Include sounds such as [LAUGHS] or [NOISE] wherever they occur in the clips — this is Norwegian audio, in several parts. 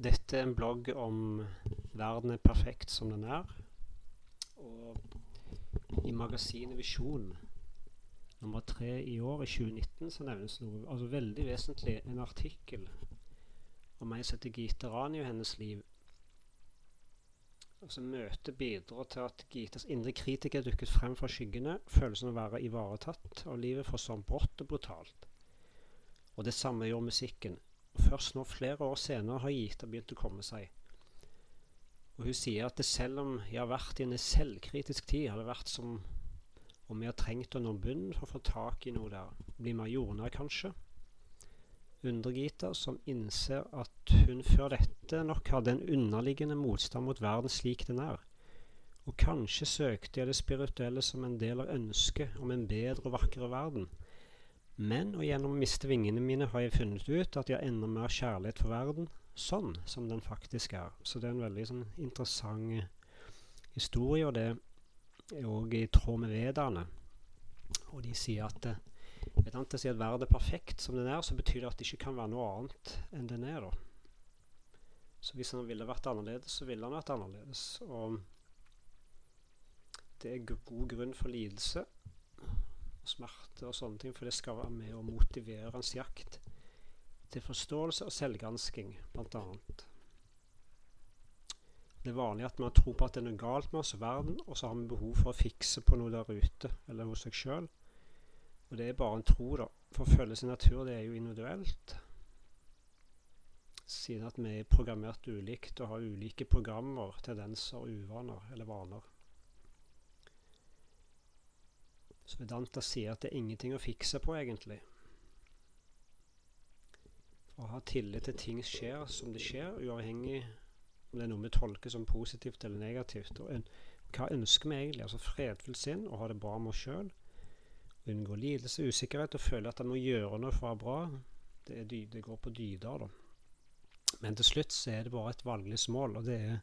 Dette er en blogg om verden er perfekt som den er. Og i magasinet Visjon nummer tre i år, i 2019, så nevnes noe altså veldig vesentlig en artikkel om ei som heter Gita Rani og hennes liv. Altså Møtet bidrar til at Gitas indre kritiker dukket frem fra skyggene, følelsen av å være ivaretatt av livet for sånn brått og brutalt. Og det samme gjør musikken. Først nå, flere år senere, har Gita begynt å komme seg. Og hun sier at det selv om jeg har vært i en selvkritisk tid, har det vært som om jeg har trengt å nå bunnen for å få tak i noe der. Bli mer jordnær, kanskje. Undergita, som innser at hun før dette nok hadde en underliggende motstand mot verden slik den er. Og kanskje søkte jeg det spirituelle som en del av ønsket om en bedre og vakrere verden. Men og gjennom å miste vingene mine har jeg funnet ut at jeg har enda mer kjærlighet for verden, sånn som den faktisk er. Så det er en veldig sånn, interessant historie, og det er òg i tråd med vedaene. Og de sier at et annet sier at verden er perfekt som den er, så betyr det at det ikke kan være noe annet enn den er. da. Så hvis han ville vært annerledes, så ville han vært annerledes. Og det er god grunn for lidelse smerte og sånne ting, for det skal være med å motivere hans jakt til forståelse og selvgransking, bl.a. Det er vanlig at man tror på at det er noe galt med oss og verden, og så har vi behov for å fikse på noe der ute, eller hos seg sjøl. Og det er bare en tro, da. For å følge sin natur, det er jo individuelt. Siden at vi er programmert ulikt og har ulike programmer, tendenser, uvaner eller vaner. Så Vedanta sier at det er ingenting å fikse på, egentlig. Å ha tillit til ting skjer som det skjer, uavhengig om det er noe vi tolker som positivt eller negativt. Og hva ønsker vi egentlig? Altså Fredfullt sinn og ha det bra med oss sjøl. Unngå lidelse, usikkerhet og føle at en må gjøre noe for å ha bra. Det, dy, det, går på dyder, da. Men til slutt så er det bare et valglighetsmål, og det er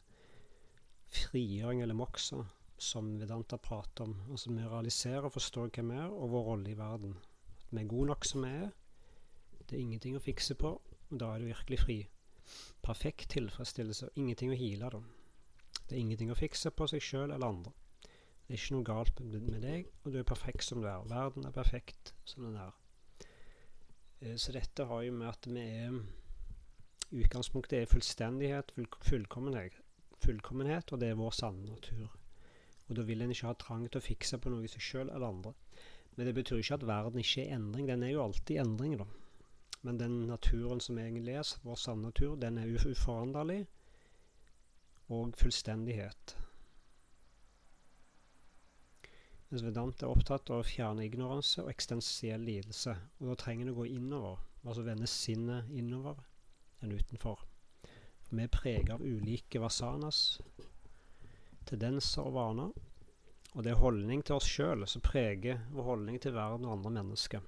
frigjøring eller moksa som Vedanta prater om. Altså Vi realiserer og forstår hvem vi er, og vår rolle i verden. At vi er gode nok som vi er. Det er ingenting å fikse på, og da er du virkelig fri. Perfekt tilfredsstillelse, ingenting å hile, da. Det er ingenting å fikse på seg sjøl eller andre. Det er ikke noe galt med deg, og du er perfekt som du er. Verden er perfekt som den er. Eh, så dette har jo med at vi er Utgangspunktet er fullstendighet, fullkommenhet, fullkommenhet, og det er vår sanne natur. Og da vil en ikke ha trang til å fikse på noe i seg sjøl eller andre. Men det betyr ikke at verden ikke er endring. Den er jo alltid endring, da. Men den naturen som egentlig er, vår sanne natur, den er uforanderlig og fullstendighet. Mens Vedant er opptatt av å fjerne ignoranse og ekstensiell lidelse. Og da trenger en å gå innover, altså vende sinnet innover enn utenfor. For vi er preget av ulike vasanas, tendenser og vaner. Og det er holdning til oss sjøl som preger vår holdning til verden og andre mennesker.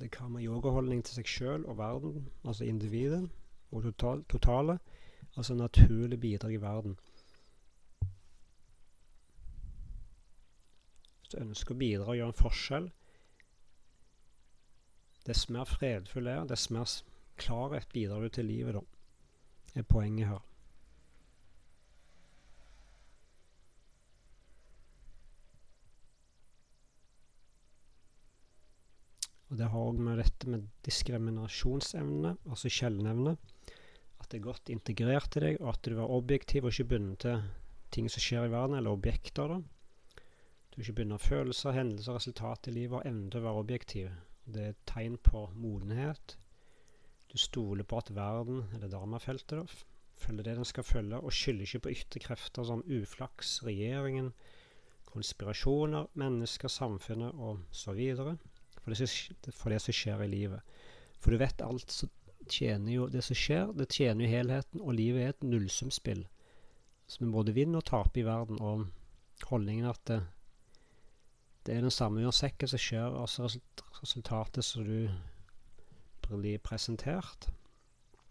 Det er være yogaholdning til seg sjøl og verden, altså individet, og total, totale Altså naturlig bidrag i verden. Hvis du ønsker å bidra og gjøre en forskjell Dess mer fredfull er, dess mer klarhet bidrar du til livet, da. er poenget her. Og Det har òg med dette med diskriminasjonsevne, altså skjelnevne, det er godt integrert i deg, og at du er objektiv og ikke bundet til ting som skjer i verden, eller objekter. da. Du er ikke bundet av følelser, hendelser, resultat i livet, og evnen til å være objektiv. Det er et tegn på modenhet. Du stoler på at verden, eller dharmafeltet, da, følger det den skal følge, og skylder ikke på ytre krefter som uflaks, regjeringen, konspirasjoner, mennesker, samfunnet og så videre, for det, for det som skjer i livet. For du vet alt tjener jo det som skjer, det tjener jo helheten, og livet er et nullsumspill. Så vi både vinner og taper i verden, og holdningen at det, det er den samme uansett hva som skjer, altså resultatet som du blir presentert.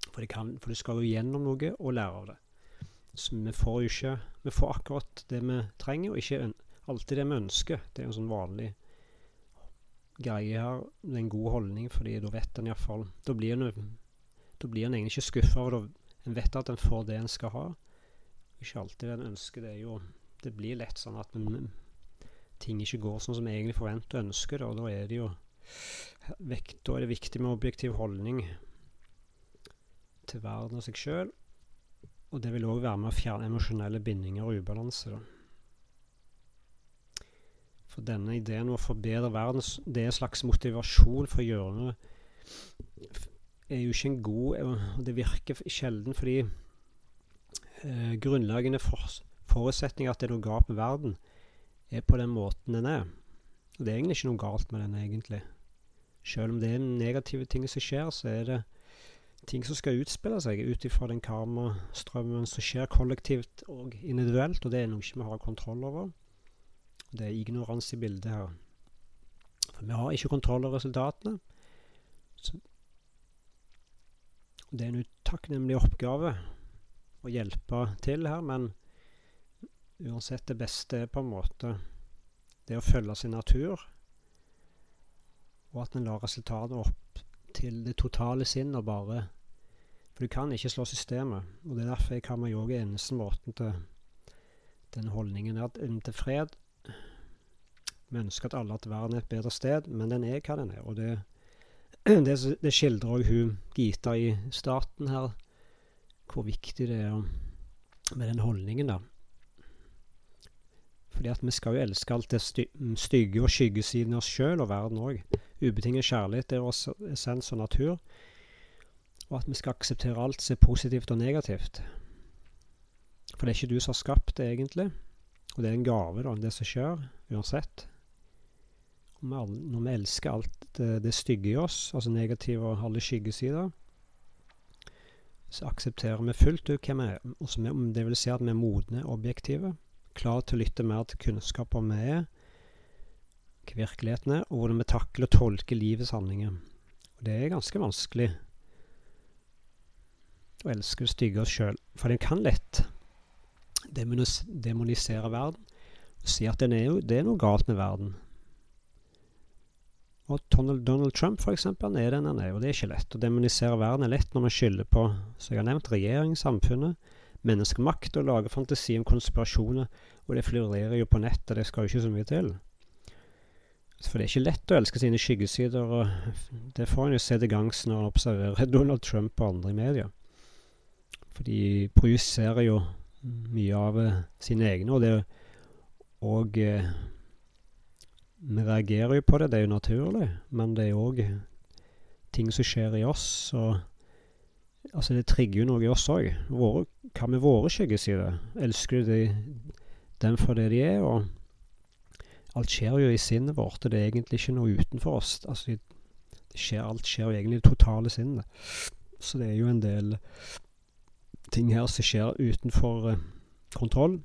For kan, for, du skal jo gjennom noe og lære av det. Så vi får jo ikke Vi får akkurat det vi trenger, og ikke alltid det vi ønsker. Det er jo en sånn vanlig greie her. Det er en god holdning, fordi da vet en iallfall Da blir en da blir en egentlig ikke skuffa, og en vet at en får det en skal ha. Ikke alltid en ønsker. Det jo Det blir lett sånn at en, ting ikke går sånn som vi egentlig forventer og ønsker det, og da er det jo vekt, Da er det viktig med objektiv holdning til verden og seg sjøl. Og det vil òg være med å fjerne emosjonelle bindinger og ubalanse. da. For denne ideen om å forbedre verden, det er en slags motivasjon for å gjøre noe, er jo ikke en god Og det virker sjelden fordi eh, grunnleggende for, forutsetninger at det er noe galt med verden, er på den måten den er. Og det er egentlig ikke noe galt med den, egentlig. Selv om det er negative ting som skjer, så er det ting som skal utspille seg ut ifra den karmastrømmen som skjer kollektivt og individuelt, og det er noe ikke vi har kontroll over. Det er ignorans i bildet her. For vi har ikke kontroll over resultatene. Det er en utakknemlig oppgave å hjelpe til her, men uansett det beste er på en måte det å følge sin natur, og at en lar resultatet opp til det totale sinn og bare For du kan ikke slå systemet, og det er derfor jeg har med yoga eneste måten til den holdningen er at til fred. Vi ønsker at alle at verden er et bedre sted, men den er hva den er. Og det, [CLEARS THROAT] det, det skildrer òg hun Gita i starten her, hvor viktig det er med den holdningen, da. Fordi at vi skal jo elske alt det stygge og skyggesiden av oss sjøl og verden òg. Ubetinget kjærlighet er vår essens og natur. Og at vi skal akseptere alt som er positivt og negativt. For det er ikke du som har skapt det, egentlig. Og det er en gave, da, det som skjer, uansett. Når vi elsker alt det, stygge i oss, altså negative og alle skyggesider, så aksepterer vi fullt ut hvem vi er. Det vil si at vi er modne, objektive klare til å lytte mer til kunnskap om vi er, hva virkeligheten er, og hvordan vi takler og tolker livets handlinger. Og det er ganske vanskelig å elske det stygge oss sjøl, for den kan lett demonisere verden og si at er jo, det er noe galt med verden. Og Donald Trump, for eksempel, han er den han er, og det er ikke lett. Å demonisere verden er lett når man skylder på, som jeg har nevnt, regjering, samfunnet, menneskemakt og lager fantasi om konspirasjoner, og det florerer jo på nettet, det skal jo ikke så mye til. For det er ikke lett å elske sine skyggesider, og det får en jo se til gangs når en observerer [LAUGHS] Donald Trump og andre i media. For de projiserer jo mye av eh, sine egne, og det og eh, Vi reagerer jo på det, det er jo naturlig, men det er òg ting som skjer i oss. og Altså, det trigger jo noe i oss òg. Hva med våre skyggesider? Elsker du de, dem for det de er? Og alt skjer jo i sinnet vårt, og det er egentlig ikke noe utenfor oss. Altså, skjer, alt skjer jo egentlig i det totale sinnet. Så det er jo en del ting her som skjer utenfor uh, kontroll.